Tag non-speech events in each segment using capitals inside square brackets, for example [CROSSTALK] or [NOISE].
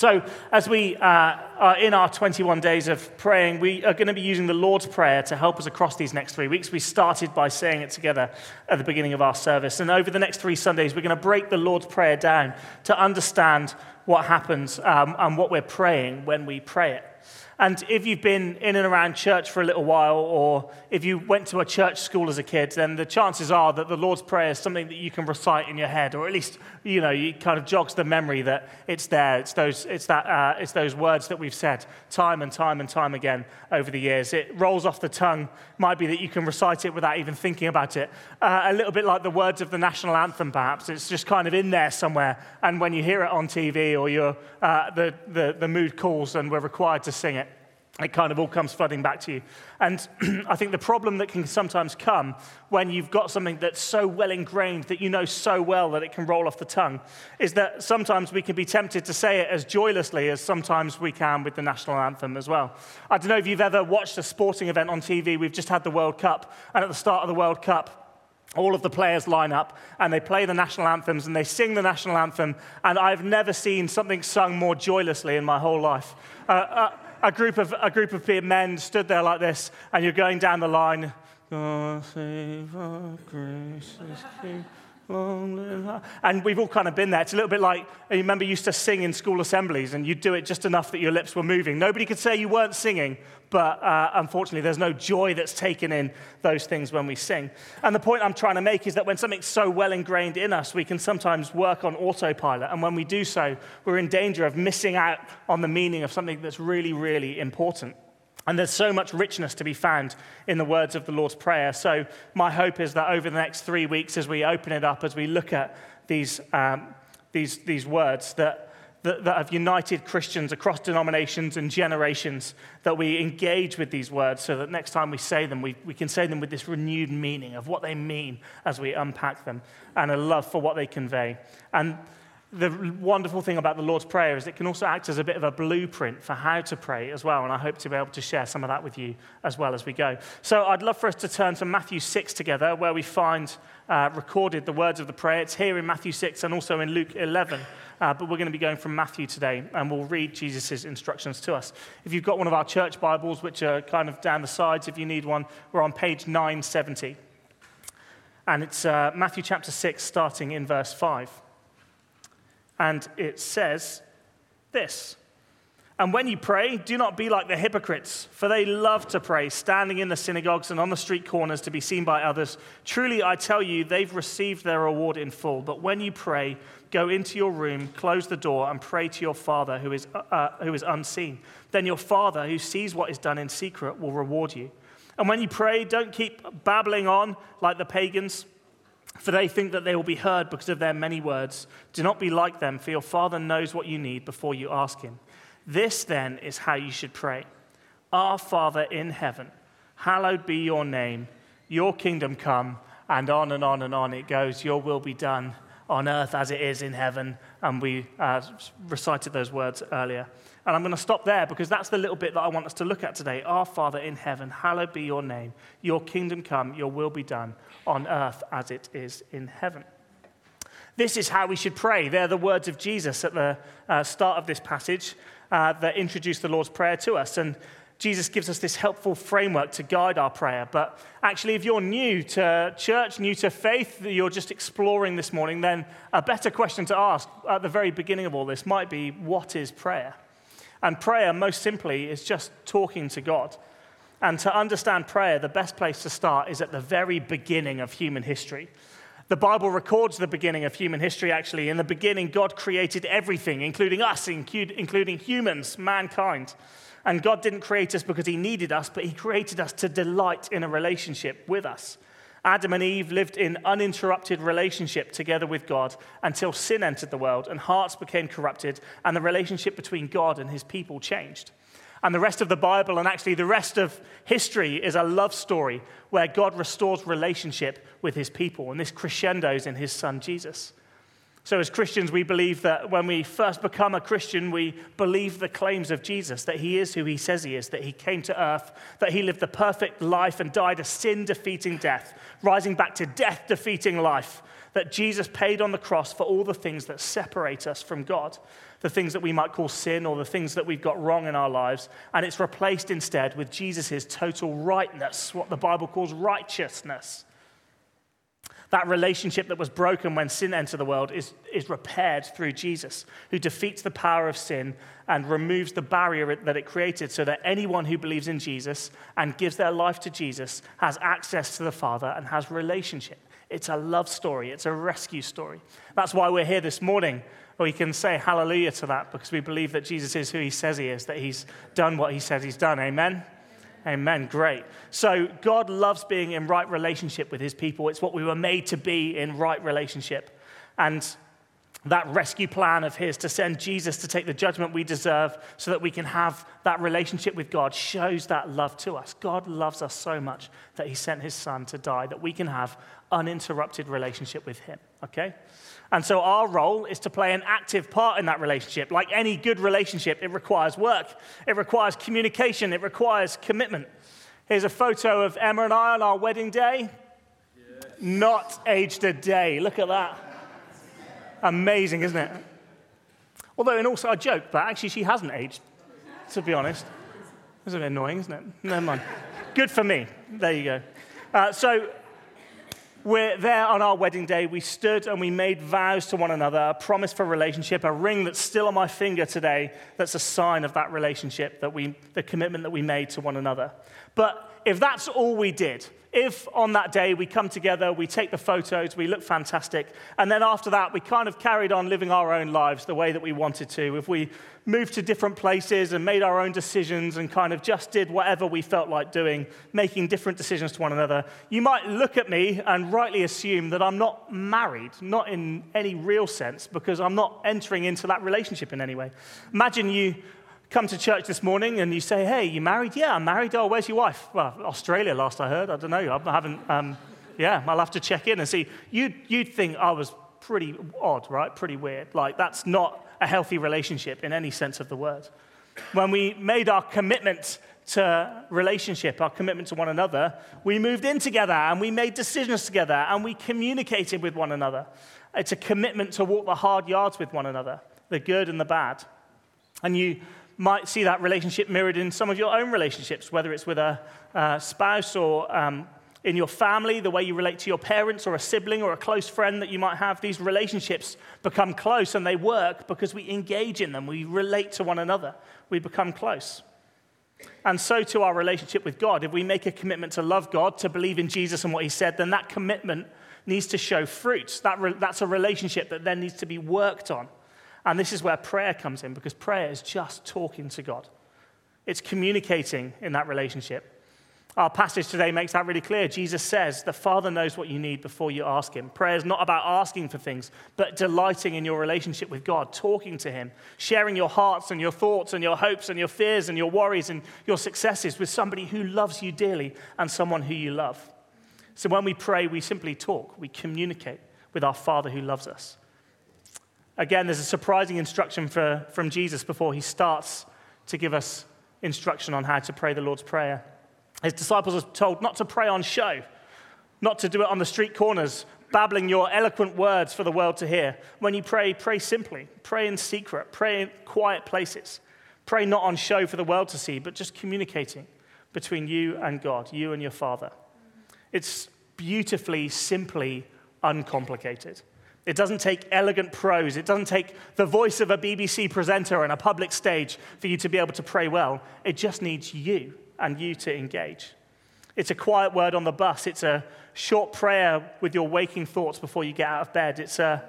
So, as we uh, are in our 21 days of praying, we are going to be using the Lord's Prayer to help us across these next three weeks. We started by saying it together at the beginning of our service. And over the next three Sundays, we're going to break the Lord's Prayer down to understand what happens um, and what we're praying when we pray it. And if you've been in and around church for a little while, or if you went to a church school as a kid, then the chances are that the Lord's Prayer is something that you can recite in your head, or at least, you know, it kind of jogs the memory that it's there. It's those, it's that, uh, it's those words that we've said time and time and time again over the years. It rolls off the tongue. Might be that you can recite it without even thinking about it. Uh, a little bit like the words of the national anthem, perhaps. It's just kind of in there somewhere. And when you hear it on TV or you're, uh, the, the, the mood calls and we're required to sing it, it kind of all comes flooding back to you. And [CLEARS THROAT] I think the problem that can sometimes come when you've got something that's so well ingrained that you know so well that it can roll off the tongue is that sometimes we can be tempted to say it as joylessly as sometimes we can with the national anthem as well. I don't know if you've ever watched a sporting event on TV. We've just had the World Cup, and at the start of the World Cup, all of the players line up and they play the national anthems and they sing the national anthem. And I've never seen something sung more joylessly in my whole life. Uh, uh, a group of, a group of men stood there like this, and you're going down the line. God save our gracious King. And we've all kind of been there. It's a little bit like you remember you used to sing in school assemblies, and you'd do it just enough that your lips were moving. Nobody could say you weren't singing, but uh, unfortunately, there's no joy that's taken in those things when we sing. And the point I'm trying to make is that when something's so well ingrained in us, we can sometimes work on autopilot. And when we do so, we're in danger of missing out on the meaning of something that's really, really important. And there's so much richness to be found in the words of the Lord's Prayer. So, my hope is that over the next three weeks, as we open it up, as we look at these, um, these, these words that, that, that have united Christians across denominations and generations, that we engage with these words so that next time we say them, we, we can say them with this renewed meaning of what they mean as we unpack them and a love for what they convey. And the wonderful thing about the Lord's Prayer is it can also act as a bit of a blueprint for how to pray as well. And I hope to be able to share some of that with you as well as we go. So I'd love for us to turn to Matthew 6 together, where we find uh, recorded the words of the prayer. It's here in Matthew 6 and also in Luke 11. Uh, but we're going to be going from Matthew today, and we'll read Jesus' instructions to us. If you've got one of our church Bibles, which are kind of down the sides, if you need one, we're on page 970. And it's uh, Matthew chapter 6, starting in verse 5. And it says this And when you pray, do not be like the hypocrites, for they love to pray, standing in the synagogues and on the street corners to be seen by others. Truly, I tell you, they've received their reward in full. But when you pray, go into your room, close the door, and pray to your Father who is, uh, uh who is unseen. Then your Father, who sees what is done in secret, will reward you. And when you pray, don't keep babbling on like the pagans for they think that they will be heard because of their many words. Do not be like them, for your Father knows what you need before you ask Him. This then is how you should pray Our Father in heaven, hallowed be your name, your kingdom come, and on and on and on it goes. Your will be done on earth as it is in heaven. And we uh, recited those words earlier. And I'm going to stop there because that's the little bit that I want us to look at today. Our Father in heaven, hallowed be your name. Your kingdom come, your will be done on earth as it is in heaven. This is how we should pray. They're the words of Jesus at the uh, start of this passage uh, that introduce the Lord's Prayer to us. And Jesus gives us this helpful framework to guide our prayer. But actually, if you're new to church, new to faith, you're just exploring this morning, then a better question to ask at the very beginning of all this might be what is prayer? And prayer, most simply, is just talking to God. And to understand prayer, the best place to start is at the very beginning of human history. The Bible records the beginning of human history, actually. In the beginning, God created everything, including us, including humans, mankind. And God didn't create us because He needed us, but He created us to delight in a relationship with us. Adam and Eve lived in uninterrupted relationship together with God until sin entered the world and hearts became corrupted, and the relationship between God and His people changed. And the rest of the Bible, and actually the rest of history, is a love story where God restores relationship with his people. And this crescendos in his son Jesus. So, as Christians, we believe that when we first become a Christian, we believe the claims of Jesus that he is who he says he is, that he came to earth, that he lived the perfect life and died a sin defeating death, rising back to death defeating life, that Jesus paid on the cross for all the things that separate us from God. the things that we might call sin or the things that we've got wrong in our lives, and it's replaced instead with Jesus' total rightness, what the Bible calls righteousness. That relationship that was broken when sin entered the world is, is repaired through Jesus, who defeats the power of sin and removes the barrier that it created so that anyone who believes in Jesus and gives their life to Jesus has access to the Father and has relationship. It's a love story, it's a rescue story. That's why we're here this morning. We can say hallelujah to that because we believe that Jesus is who he says he is, that he's done what he says he's done. Amen? Amen. Great. So, God loves being in right relationship with his people. It's what we were made to be in right relationship. And that rescue plan of his to send Jesus to take the judgment we deserve so that we can have that relationship with God shows that love to us. God loves us so much that he sent his son to die that we can have uninterrupted relationship with him. Okay? And so our role is to play an active part in that relationship. Like any good relationship, it requires work, it requires communication, it requires commitment. Here's a photo of Emma and I on our wedding day. Yes. Not aged a day. Look at that. Amazing, isn't it? Although, and also, I joke, but actually, she hasn't aged, to be honest. It's a bit annoying, isn't it? Never mind. Good for me. There you go. Uh, so, we're there on our wedding day. We stood and we made vows to one another, a promise for relationship, a ring that's still on my finger today that's a sign of that relationship, that we, the commitment that we made to one another. But if that's all we did, if on that day we come together, we take the photos, we look fantastic, and then after that we kind of carried on living our own lives the way that we wanted to, if we moved to different places and made our own decisions and kind of just did whatever we felt like doing, making different decisions to one another, you might look at me and rightly assume that I'm not married, not in any real sense, because I'm not entering into that relationship in any way. Imagine you come to church this morning and you say, Hey, you married? Yeah, I'm married. Oh, where's your wife? Well, Australia, last I heard. I don't know. I haven't, um, yeah, I'll have to check in and see. You'd, you'd think I was pretty odd, right? Pretty weird. Like, that's not a healthy relationship in any sense of the word. When we made our commitment to relationship, our commitment to one another, we moved in together and we made decisions together and we communicated with one another. It's a commitment to walk the hard yards with one another, the good and the bad. And you might see that relationship mirrored in some of your own relationships, whether it's with a, spouse or um, in your family, the way you relate to your parents or a sibling or a close friend that you might have. These relationships become close and they work because we engage in them, we relate to one another, we become close. And so to our relationship with God. If we make a commitment to love God, to believe in Jesus and what he said, then that commitment needs to show fruit. That re- that's a relationship that then needs to be worked on. And this is where prayer comes in because prayer is just talking to God, it's communicating in that relationship. Our passage today makes that really clear. Jesus says, The Father knows what you need before you ask Him. Prayer is not about asking for things, but delighting in your relationship with God, talking to Him, sharing your hearts and your thoughts and your hopes and your fears and your worries and your successes with somebody who loves you dearly and someone who you love. So when we pray, we simply talk, we communicate with our Father who loves us. Again, there's a surprising instruction for, from Jesus before he starts to give us instruction on how to pray the Lord's Prayer. His disciples are told not to pray on show, not to do it on the street corners, babbling your eloquent words for the world to hear. When you pray, pray simply, pray in secret, pray in quiet places. Pray not on show for the world to see, but just communicating between you and God, you and your Father. It's beautifully, simply uncomplicated. It doesn't take elegant prose. It doesn't take the voice of a BBC presenter on a public stage for you to be able to pray well. It just needs you and you to engage. It's a quiet word on the bus. It's a short prayer with your waking thoughts before you get out of bed. It's a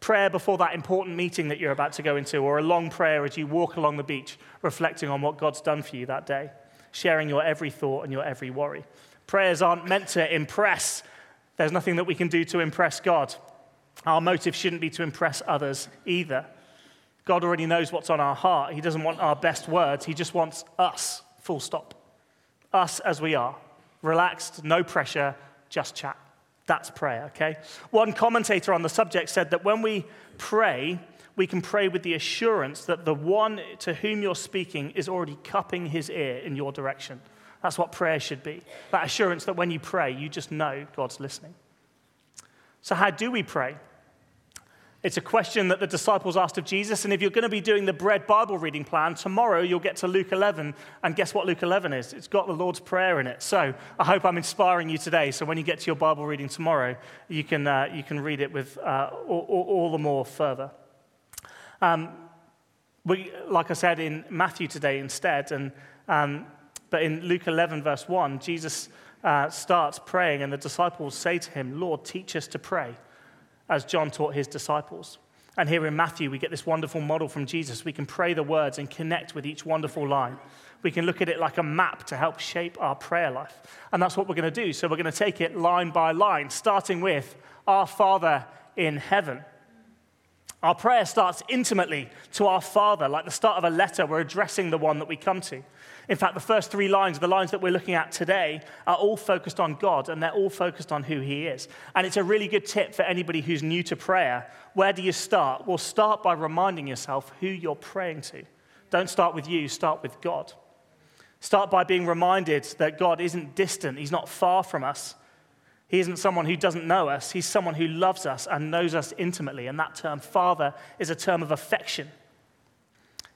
prayer before that important meeting that you're about to go into, or a long prayer as you walk along the beach, reflecting on what God's done for you that day, sharing your every thought and your every worry. Prayers aren't meant to impress. There's nothing that we can do to impress God. Our motive shouldn't be to impress others either. God already knows what's on our heart. He doesn't want our best words, He just wants us, full stop. Us as we are. Relaxed, no pressure, just chat. That's prayer, okay? One commentator on the subject said that when we pray, we can pray with the assurance that the one to whom you're speaking is already cupping his ear in your direction. That's what prayer should be. That assurance that when you pray, you just know God's listening. So, how do we pray? It's a question that the disciples asked of Jesus. And if you're going to be doing the bread Bible reading plan, tomorrow you'll get to Luke 11. And guess what Luke 11 is? It's got the Lord's Prayer in it. So I hope I'm inspiring you today. So when you get to your Bible reading tomorrow, you can, uh, you can read it with uh, all, all, the more further. Um, we, like I said in Matthew today instead, and, um, but in Luke 11, verse 1, Jesus uh, starts praying, and the disciples say to him, Lord, teach us to pray as John taught his disciples. And here in Matthew, we get this wonderful model from Jesus. We can pray the words and connect with each wonderful line. We can look at it like a map to help shape our prayer life. And that's what we're going to do. So we're going to take it line by line, starting with Our Father in heaven. Our prayer starts intimately to our Father, like the start of a letter. We're addressing the one that we come to. In fact, the first three lines, the lines that we're looking at today, are all focused on God and they're all focused on who He is. And it's a really good tip for anybody who's new to prayer. Where do you start? Well, start by reminding yourself who you're praying to. Don't start with you, start with God. Start by being reminded that God isn't distant, He's not far from us. He isn't someone who doesn't know us, He's someone who loves us and knows us intimately. And that term, Father, is a term of affection.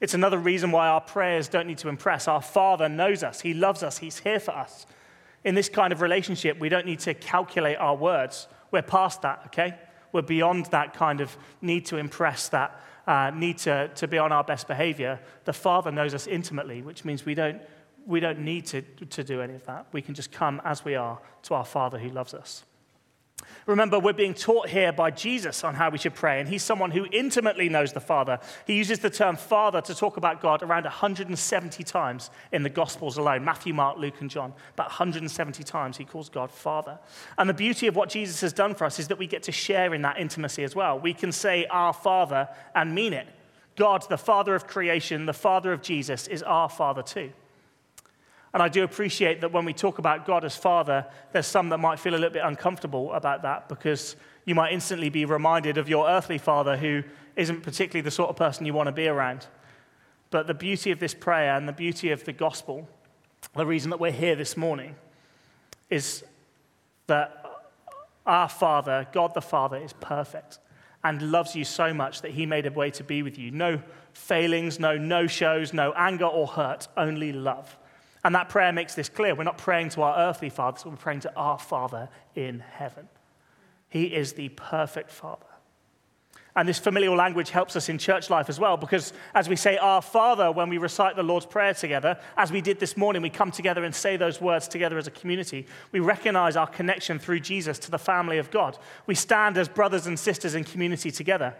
It's another reason why our prayers don't need to impress. Our Father knows us, He loves us, He's here for us. In this kind of relationship, we don't need to calculate our words. We're past that, okay? We're beyond that kind of need to impress, that uh, need to, to be on our best behavior. The Father knows us intimately, which means we don't, we don't need to, to do any of that. We can just come as we are to our Father who loves us. Remember, we're being taught here by Jesus on how we should pray, and he's someone who intimately knows the Father. He uses the term Father to talk about God around 170 times in the Gospels alone Matthew, Mark, Luke, and John. About 170 times he calls God Father. And the beauty of what Jesus has done for us is that we get to share in that intimacy as well. We can say our Father and mean it. God, the Father of creation, the Father of Jesus, is our Father too. And I do appreciate that when we talk about God as Father, there's some that might feel a little bit uncomfortable about that because you might instantly be reminded of your earthly father who isn't particularly the sort of person you want to be around. But the beauty of this prayer and the beauty of the gospel, the reason that we're here this morning, is that our Father, God the Father, is perfect and loves you so much that he made a way to be with you. No failings, no no shows, no anger or hurt, only love. And that prayer makes this clear. We're not praying to our earthly Father, so we're praying to our Father in heaven. He is the perfect Father. And this familial language helps us in church life as well, because as we say our Father when we recite the Lord's Prayer together, as we did this morning, we come together and say those words together as a community. We recognize our connection through Jesus to the family of God. We stand as brothers and sisters in community together.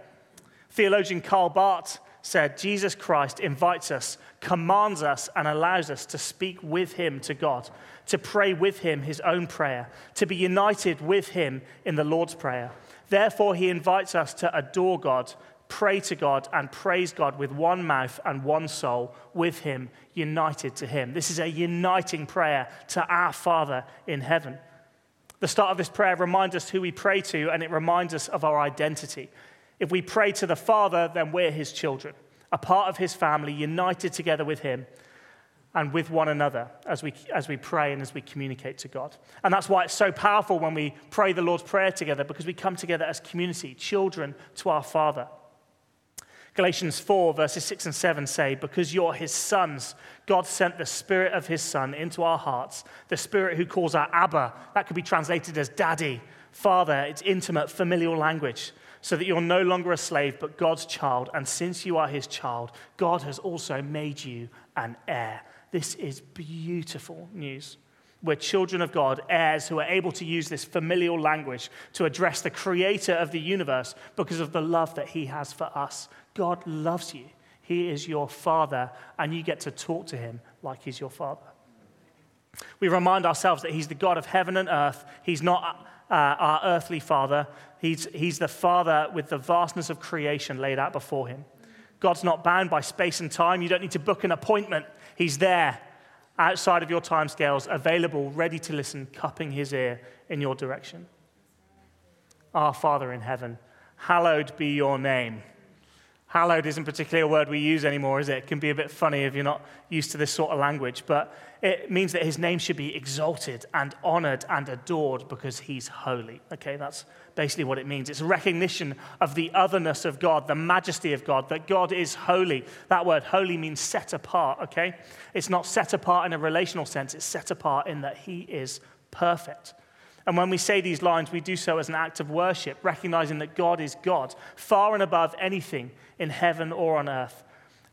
Theologian Karl Barth said, Jesus Christ invites us, commands us, and allows us to speak with him to God, to pray with him his own prayer, to be united with him in the Lord's Prayer. Therefore, he invites us to adore God, pray to God, and praise God with one mouth and one soul, with him, united to him. This is a uniting prayer to our Father in heaven. The start of this prayer reminds us who we pray to, and it reminds us of our identity. If we pray to the Father, then we're his children, a part of his family, united together with him and with one another as we, as we pray and as we communicate to God. And that's why it's so powerful when we pray the Lord's Prayer together, because we come together as community, children to our Father. Galatians 4, verses 6 and 7 say, Because you're his sons, God sent the Spirit of his Son into our hearts, the Spirit who calls our Abba. That could be translated as daddy, father. It's intimate, familial language so that you're no longer a slave, but God's child. And since you are his child, God has also made you an heir. This is beautiful news. We're children of God, heirs who are able to use this familial language to address the creator of the universe because of the love that he has for us. God loves you. He is your father, and you get to talk to him like he's your father. We remind ourselves that he's the God of heaven and earth. He's not uh, our earthly father. He's, he's the father with the vastness of creation laid out before him. God's not bound by space and time. You don't need to book an appointment. He's there outside of your timescales, available, ready to listen, cupping his ear in your direction. Our Father in heaven, hallowed be your name. Hallowed isn't particularly a word we use anymore, is it? It can be a bit funny if you're not used to this sort of language, but it means that his name should be exalted and honored and adored because he's holy. Okay, that's basically what it means. It's recognition of the otherness of God, the majesty of God, that God is holy. That word holy means set apart, okay? It's not set apart in a relational sense, it's set apart in that he is perfect. And when we say these lines, we do so as an act of worship, recognizing that God is God, far and above anything in heaven or on earth.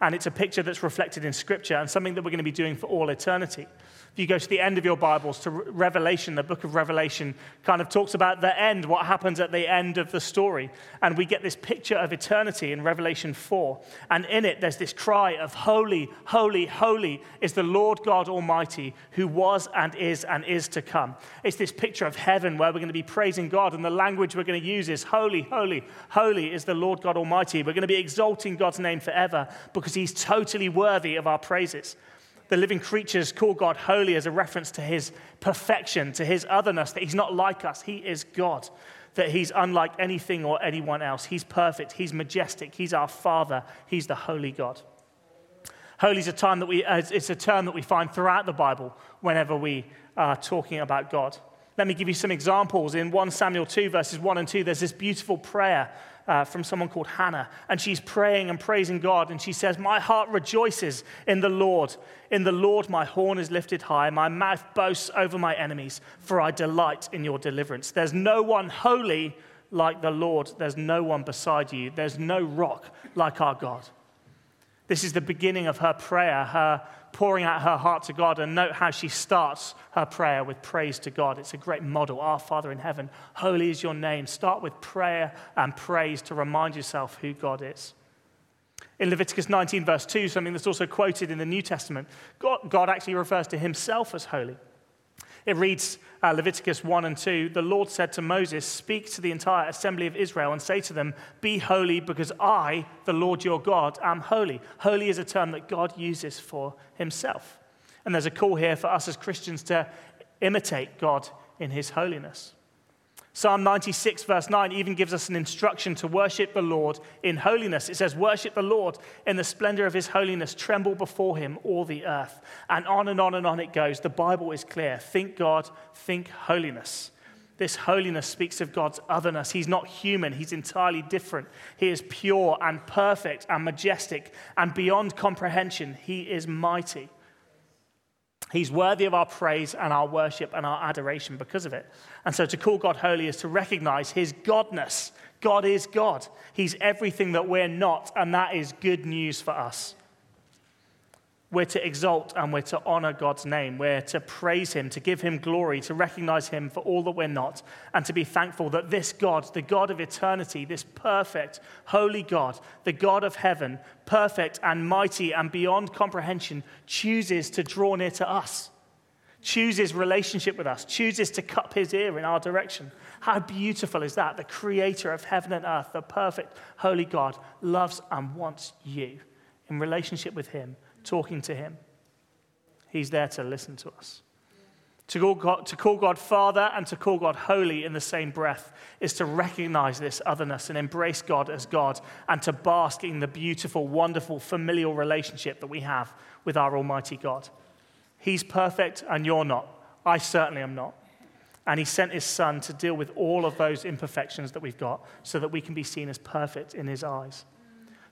And it's a picture that's reflected in Scripture and something that we're going to be doing for all eternity. If you go to the end of your Bibles, to Revelation, the book of Revelation kind of talks about the end, what happens at the end of the story. And we get this picture of eternity in Revelation 4. And in it, there's this cry of, Holy, holy, holy is the Lord God Almighty, who was and is and is to come. It's this picture of heaven where we're going to be praising God. And the language we're going to use is, Holy, holy, holy is the Lord God Almighty. We're going to be exalting God's name forever because he's totally worthy of our praises the living creatures call God holy as a reference to his perfection, to his otherness, that he's not like us. He is God, that he's unlike anything or anyone else. He's perfect, he's majestic, he's our Father, he's the holy God. Holy is a, time that we, uh, it's a term that we find throughout the Bible whenever we are talking about God. Let me give you some examples. In 1 Samuel 2, verses 1 and 2, there's this beautiful prayer uh, from someone called Hannah. And she's praying and praising God. And she says, My heart rejoices in the Lord. In the Lord, my horn is lifted high. My mouth boasts over my enemies, for I delight in your deliverance. There's no one holy like the Lord. There's no one beside you. There's no rock like our God. This is the beginning of her prayer, her pouring out her heart to God. And note how she starts her prayer with praise to God. It's a great model. Our Father in heaven, holy is your name. Start with prayer and praise to remind yourself who God is. In Leviticus 19, verse 2, something that's also quoted in the New Testament, God, God actually refers to himself as holy. It reads uh, Leviticus 1 and 2 The Lord said to Moses, Speak to the entire assembly of Israel and say to them, Be holy because I, the Lord your God, am holy. Holy is a term that God uses for himself. And there's a call here for us as Christians to imitate God in his holiness. Psalm 96, verse 9, even gives us an instruction to worship the Lord in holiness. It says, Worship the Lord in the splendor of his holiness, tremble before him, all the earth. And on and on and on it goes. The Bible is clear. Think God, think holiness. This holiness speaks of God's otherness. He's not human, he's entirely different. He is pure and perfect and majestic and beyond comprehension. He is mighty. He's worthy of our praise and our worship and our adoration because of it. And so to call God holy is to recognize his godness. God is God. He's everything that we're not, and that is good news for us. We're to exalt and we're to honor God's name. We're to praise Him, to give Him glory, to recognize Him for all that we're not, and to be thankful that this God, the God of eternity, this perfect, holy God, the God of heaven, perfect and mighty and beyond comprehension, chooses to draw near to us, chooses relationship with us, chooses to cup His ear in our direction. How beautiful is that? The creator of heaven and earth, the perfect, holy God, loves and wants you in relationship with Him talking to Him. He's there to listen to us. To call, God, to call God Father and to call God Holy in the same breath is to recognize this otherness and embrace God as God and to bask in the beautiful, wonderful, familial relationship that we have with our Almighty God. He's perfect and you're not. I certainly am not. And He sent His Son to deal with all of those imperfections that we've got so that we can be seen as perfect in His eyes.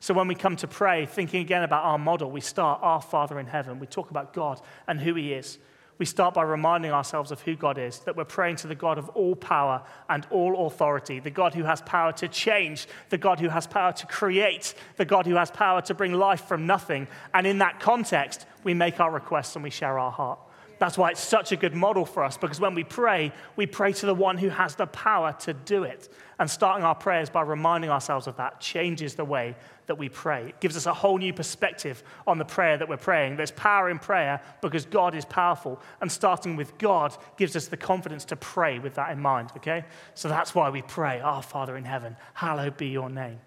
So when we come to pray, thinking again about our model, we start our Father in heaven. We talk about God and who He is. We start by reminding ourselves of who God is, that we're praying to the God of all power and all authority, the God who has power to change, the God who has power to create, the God who has power to bring life from nothing. And in that context, we make our requests and we share our heart. That's why it's such a good model for us, because when we pray, we pray to the one who has the power to do it. And starting our prayers by reminding ourselves of that changes the way that we pray. It gives us a whole new perspective on the prayer that we're praying. There's power in prayer because God is powerful. And starting with God gives us the confidence to pray with that in mind, okay? So that's why we pray, Our Father in heaven, hallowed be your name.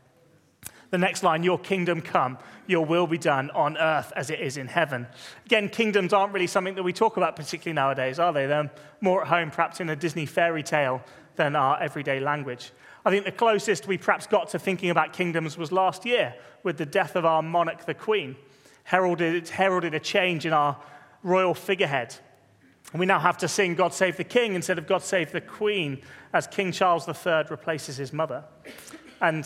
The next line, Your kingdom come, your will be done on earth as it is in heaven. Again, kingdoms aren't really something that we talk about particularly nowadays, are they? They're more at home, perhaps in a Disney fairy tale than our everyday language. I think the closest we perhaps got to thinking about kingdoms was last year with the death of our monarch, the Queen. Heralded, heralded a change in our royal figurehead. And we now have to sing God Save the King instead of God Save the Queen as King Charles III replaces his mother. And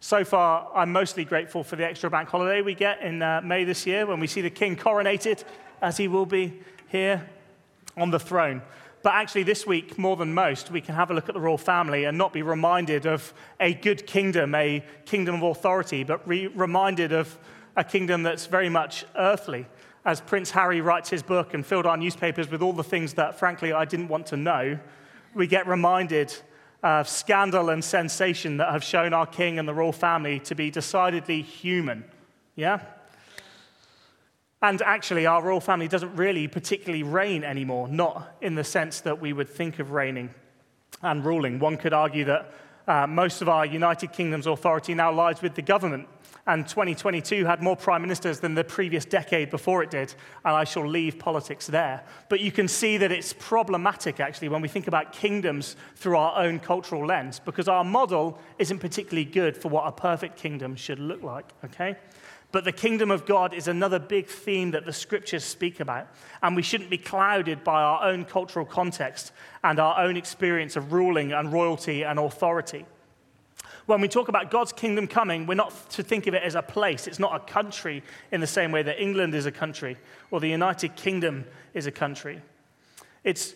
so far, I'm mostly grateful for the extra bank holiday we get in uh, May this year when we see the King coronated, as he will be here on the throne. But actually, this week, more than most, we can have a look at the royal family and not be reminded of a good kingdom, a kingdom of authority, but re- reminded of a kingdom that's very much earthly. As Prince Harry writes his book and filled our newspapers with all the things that, frankly, I didn't want to know, we get reminded of scandal and sensation that have shown our king and the royal family to be decidedly human. Yeah? And actually, our royal family doesn't really particularly reign anymore, not in the sense that we would think of reigning and ruling. One could argue that uh, most of our United Kingdom's authority now lies with the government. And 2022 had more prime ministers than the previous decade before it did, and I shall leave politics there. But you can see that it's problematic, actually, when we think about kingdoms through our own cultural lens, because our model isn't particularly good for what a perfect kingdom should look like, okay? But the kingdom of God is another big theme that the scriptures speak about. And we shouldn't be clouded by our own cultural context and our own experience of ruling and royalty and authority. When we talk about God's kingdom coming, we're not to think of it as a place. It's not a country in the same way that England is a country or the United Kingdom is a country. It's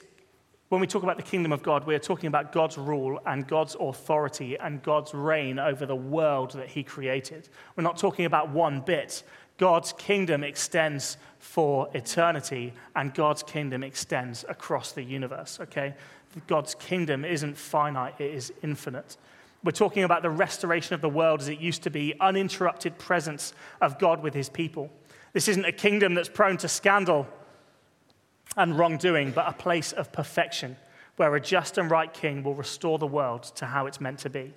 when we talk about the kingdom of God, we're talking about God's rule and God's authority and God's reign over the world that He created. We're not talking about one bit. God's kingdom extends for eternity, and God's kingdom extends across the universe, okay? God's kingdom isn't finite, it is infinite. We're talking about the restoration of the world as it used to be, uninterrupted presence of God with his people. This isn't a kingdom that's prone to scandal and wrongdoing, but a place of perfection where a just and right king will restore the world to how it's meant to be.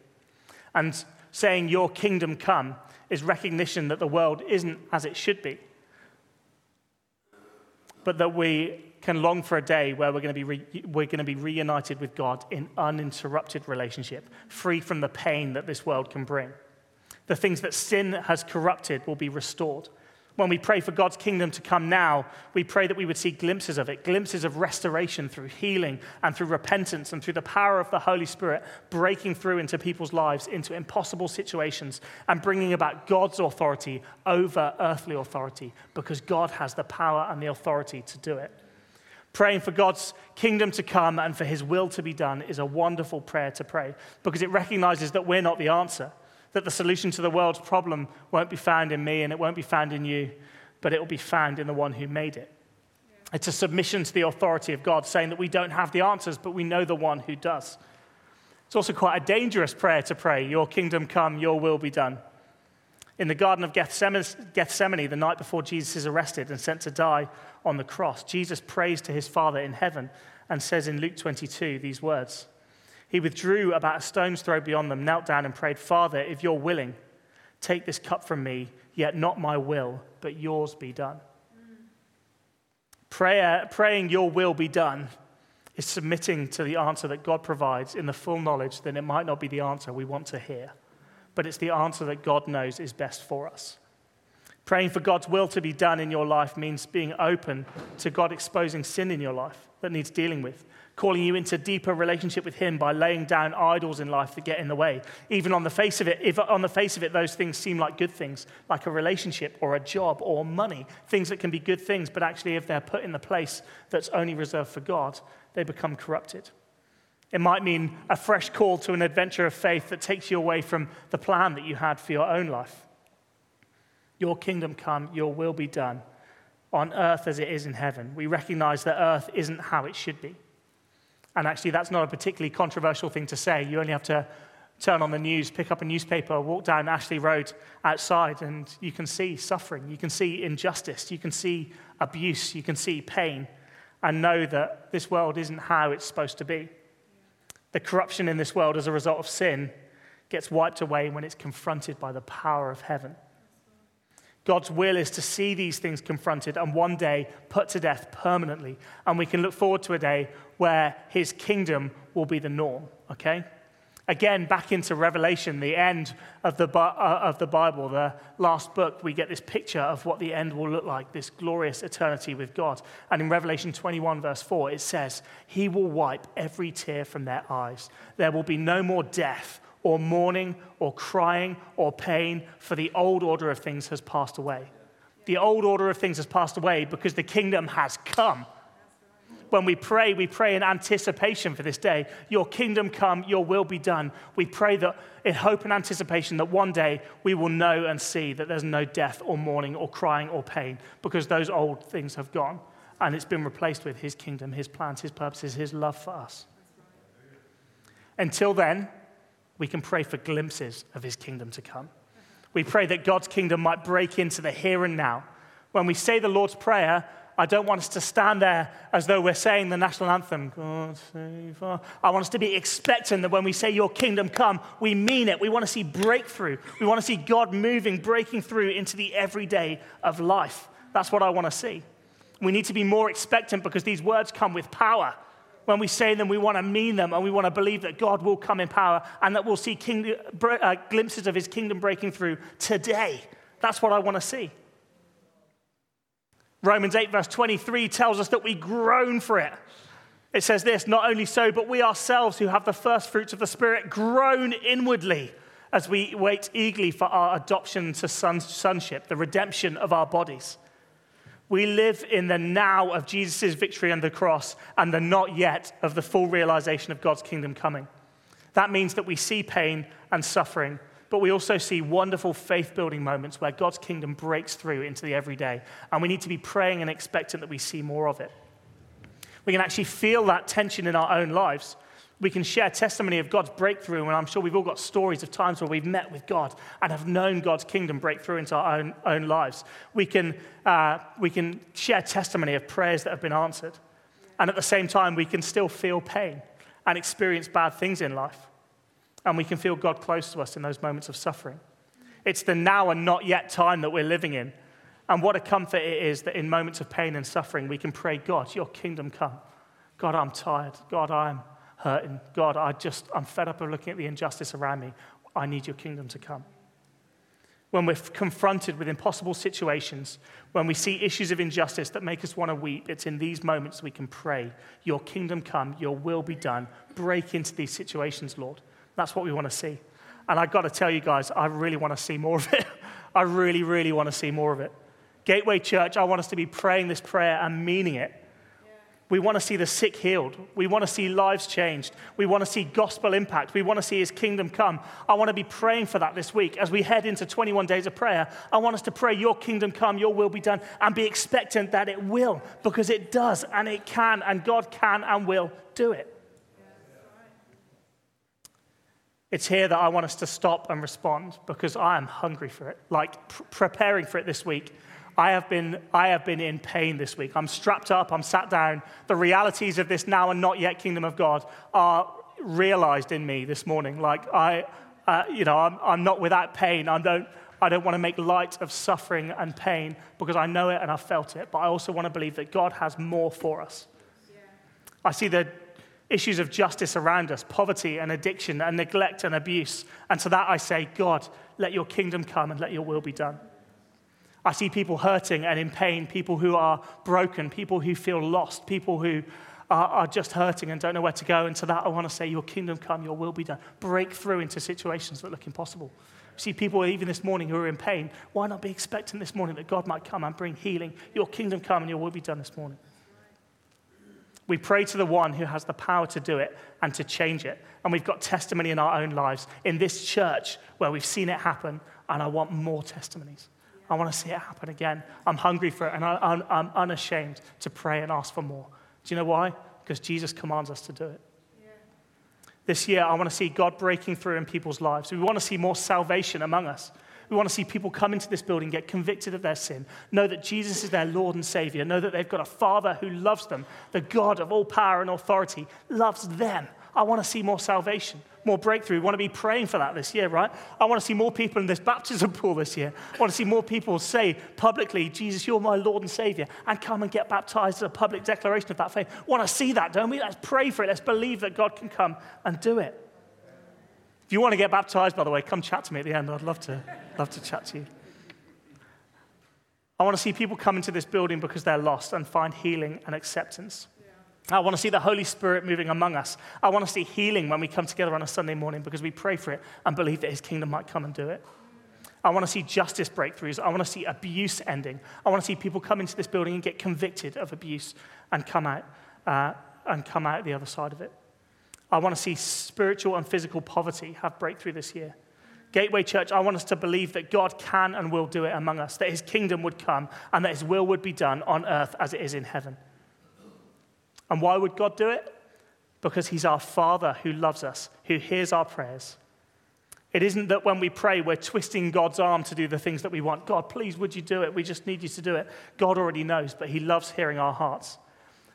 And saying, Your kingdom come, is recognition that the world isn't as it should be, but that we can long for a day where we're going to be, re- we're going to be reunited with God in uninterrupted relationship, free from the pain that this world can bring. The things that sin has corrupted will be restored. When we pray for God's kingdom to come now, we pray that we would see glimpses of it, glimpses of restoration through healing and through repentance and through the power of the Holy Spirit breaking through into people's lives, into impossible situations, and bringing about God's authority over earthly authority because God has the power and the authority to do it. Praying for God's kingdom to come and for his will to be done is a wonderful prayer to pray because it recognizes that we're not the answer that the solution to the world's problem won't be found in me and it won't be found in you, but it will be found in the one who made it. It's a submission to the authority of God, saying that we don't have the answers, but we know the one who does. It's also quite a dangerous prayer to pray Your kingdom come, your will be done. In the Garden of Gethsemane, the night before Jesus is arrested and sent to die on the cross, Jesus prays to his Father in heaven and says in Luke 22 these words he withdrew about a stone's throw beyond them, knelt down, and prayed, Father, if you're willing, take this cup from me, yet not my will, but yours be done. Prayer, praying your will be done is submitting to the answer that God provides in the full knowledge that it might not be the answer we want to hear, but it's the answer that God knows is best for us. Praying for God's will to be done in your life means being open to God exposing sin in your life that needs dealing with, calling you into deeper relationship with him by laying down idols in life that get in the way. Even on the face of it if on the face of it those things seem like good things like a relationship or a job or money things that can be good things but actually if they're put in the place that's only reserved for god they become corrupted. It might mean a fresh call to an adventure of faith that takes you away from the plan that you had for your own life. Your kingdom come your will be done on earth as it is in heaven. We recognize that earth isn't how it should be and actually, that's not a particularly controversial thing to say. You only have to turn on the news, pick up a newspaper, walk down Ashley Road outside, and you can see suffering. You can see injustice. You can see abuse. You can see pain, and know that this world isn't how it's supposed to be. The corruption in this world as a result of sin gets wiped away when it's confronted by the power of heaven. God's will is to see these things confronted and one day put to death permanently. And we can look forward to a day where his kingdom will be the norm, okay? Again, back into Revelation, the end of the, uh, of the Bible, the last book, we get this picture of what the end will look like, this glorious eternity with God. And in Revelation 21, verse 4, it says, He will wipe every tear from their eyes. There will be no more death or mourning or crying or pain, for the old order of things has passed away. The old order of things has passed away because the kingdom has come. When we pray, we pray in anticipation for this day. Your kingdom come, your will be done. We pray that in hope and anticipation that one day we will know and see that there's no death or mourning or crying or pain because those old things have gone and it's been replaced with his kingdom, his plans, his purposes, his love for us. Until then, we can pray for glimpses of his kingdom to come. We pray that God's kingdom might break into the here and now. When we say the Lord's Prayer, I don't want us to stand there as though we're saying the national anthem, God save. I want us to be expectant that when we say your kingdom come, we mean it. We want to see breakthrough. We want to see God moving, breaking through into the everyday of life. That's what I want to see. We need to be more expectant because these words come with power when we say them, we want to mean them and we want to believe that God will come in power and that we'll see kingdom, uh, glimpses of his kingdom breaking through today. That's what I want to see. Romans 8, verse 23 tells us that we groan for it. It says this not only so, but we ourselves who have the first fruits of the Spirit groan inwardly as we wait eagerly for our adoption to sonship, the redemption of our bodies. We live in the now of Jesus' victory on the cross and the not yet of the full realization of God's kingdom coming. That means that we see pain and suffering, but we also see wonderful faith building moments where God's kingdom breaks through into the everyday. And we need to be praying and expectant that we see more of it. We can actually feel that tension in our own lives we can share testimony of God's breakthrough, and I'm sure we've all got stories of times where we've met with God and have known God's kingdom break through into our own, own lives. We can, uh, we can share testimony of prayers that have been answered. And at the same time, we can still feel pain and experience bad things in life. And we can feel God close to us in those moments of suffering. It's the now and not yet time that we're living in. And what a comfort it is that in moments of pain and suffering, we can pray, God, your kingdom come. God, I'm tired. God, I'm hurting. God, I just, I'm fed up of looking at the injustice around me. I need your kingdom to come. When we're confronted with impossible situations, when we see issues of injustice that make us want to weep, it's in these moments we can pray, Your kingdom come, Your will be done. Break into these situations, Lord. That's what we want to see. And I've got to tell you guys, I really want to see more of it. [LAUGHS] I really, really want to see more of it. Gateway Church, I want us to be praying this prayer and meaning it we want to see the sick healed. We want to see lives changed. We want to see gospel impact. We want to see his kingdom come. I want to be praying for that this week. As we head into 21 days of prayer, I want us to pray, Your kingdom come, Your will be done, and be expectant that it will, because it does and it can, and God can and will do it. It's here that I want us to stop and respond because I am hungry for it, like pr- preparing for it this week. I have, been, I have been in pain this week. I'm strapped up, I'm sat down. The realities of this now and not yet kingdom of God are realized in me this morning. Like, I, uh, you know, I'm, I'm not without pain. I don't, I don't want to make light of suffering and pain because I know it and I've felt it. But I also want to believe that God has more for us. Yeah. I see the issues of justice around us poverty and addiction and neglect and abuse. And to that I say, God, let your kingdom come and let your will be done. I see people hurting and in pain, people who are broken, people who feel lost, people who are, are, just hurting and don't know where to go. And to that, I want to say, Your kingdom come, your will be done. Break through into situations that look impossible. I see people even this morning who are in pain. Why not be expecting this morning that God might come and bring healing? Your kingdom come and your will be done this morning. We pray to the one who has the power to do it and to change it. And we've got testimony in our own lives in this church where we've seen it happen, and I want more testimonies. I want to see it happen again. I'm hungry for it, and I, am I'm unashamed to pray and ask for more. Do you know why? Because Jesus commands us to do it. Yeah. This year, I want to see God breaking through in people's lives. We want to see more salvation among us. We want to see people come into this building, get convicted of their sin, know that Jesus is their Lord and Savior, know that they've got a Father who loves them, the God of all power and authority loves them. I want to see more salvation, more breakthrough. We want to be praying for that this year, right? I want to see more people in this baptism pool this year. I want to see more people say publicly, Jesus, you're my Lord and Savior, and come and get baptized as a public declaration of that faith. I want to see that, don't we? Let's pray for it. Let's believe that God can come and do it. If you want to get baptized, by the way, come chat to me at the end. I'd love to, love to chat to you. I want to see people come into this building because they're lost and find healing and acceptance. I want to see the Holy Spirit moving among us. I want to see healing when we come together on a Sunday morning because we pray for it and believe that His kingdom might come and do it. I want to see justice breakthroughs. I want to see abuse ending. I want to see people come into this building and get convicted of abuse and come out uh, and come out the other side of it. I want to see spiritual and physical poverty have breakthrough this year. Gateway Church, I want us to believe that God can and will do it among us, that his kingdom would come and that his will would be done on earth as it is in heaven. And why would God do it? Because he's our Father who loves us, who hears our prayers. It isn't that when we pray, we're twisting God's arm to do the things that we want. God, please, would you do it? We just need you to do it. God already knows, but he loves hearing our hearts.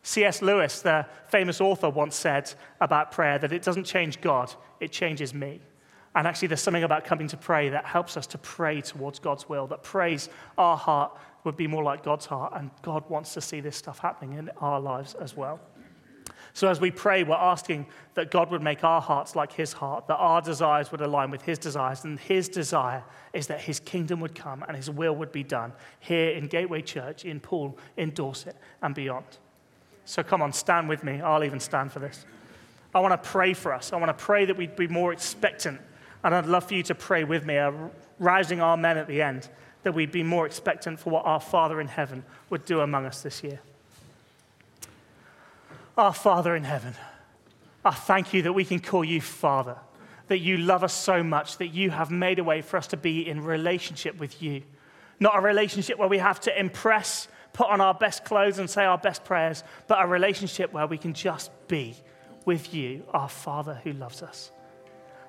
C.S. Lewis, the famous author, once said about prayer that it doesn't change God, it changes me. And actually, there's something about coming to pray that helps us to pray towards God's will, that prays our heart would be more like God's heart. And God wants to see this stuff happening in our lives as well. So, as we pray, we're asking that God would make our hearts like His heart, that our desires would align with His desires. And His desire is that His kingdom would come and His will would be done here in Gateway Church, in Poole, in Dorset, and beyond. So, come on, stand with me. I'll even stand for this. I want to pray for us. I want to pray that we'd be more expectant and I'd love for you to pray with me, a rousing amen at the end, that we'd be more expectant for what our Father in heaven would do among us this year. Our Father in heaven, I thank you that we can call you Father, that you love us so much, that you have made a way for us to be in relationship with you. Not a relationship where we have to impress, put on our best clothes, and say our best prayers, but a relationship where we can just be with you, our Father who loves us.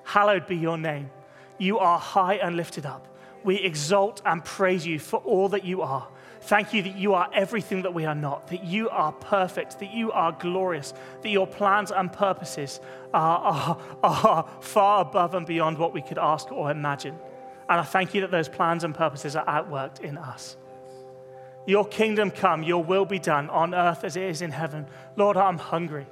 Hallowed be your name. You are high and lifted up. We exalt and praise you for all that you are. Thank you that you are everything that we are not, that you are perfect, that you are glorious, that your plans and purposes are, are, are far above and beyond what we could ask or imagine. And I thank you that those plans and purposes are outworked in us. Your kingdom come, your will be done on earth as it is in heaven. Lord, I'm hungry.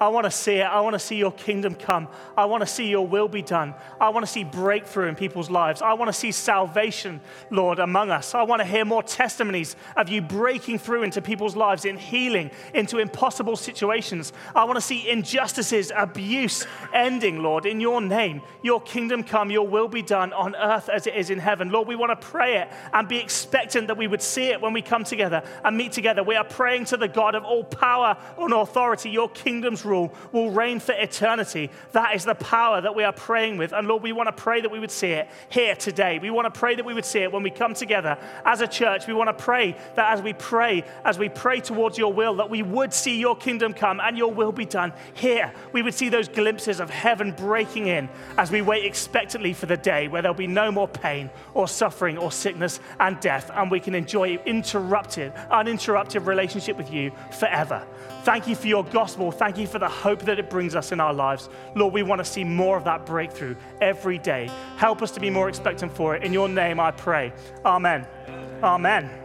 I want to see it. I want to see your kingdom come. I want to see your will be done. I want to see breakthrough in people's lives. I want to see salvation, Lord, among us. I want to hear more testimonies of you breaking through into people's lives in healing, into impossible situations. I want to see injustices, abuse ending, Lord, in your name. Your kingdom come, your will be done on earth as it is in heaven. Lord, we want to pray it and be expectant that we would see it when we come together and meet together. We are praying to the God of all power and authority. Your kingdom's rule will reign for eternity. That is the power that we are praying with. And Lord, we want to pray that we would see it here today. We want to pray that we would see it when we come together as a church. We want to pray that as we pray, as we pray towards your will, that we would see your kingdom come and your will be done here. We would see those glimpses of heaven breaking in as we wait expectantly for the day where there'll be no more pain or suffering or sickness and death, and we can enjoy an interrupted, uninterrupted relationship with you forever. Thank you for your gospel. Thank you for the hope that it brings us in our lives. Lord, we want to see more of that breakthrough every day. Help us to be more expectant for it. In your name, I pray. Amen. Amen.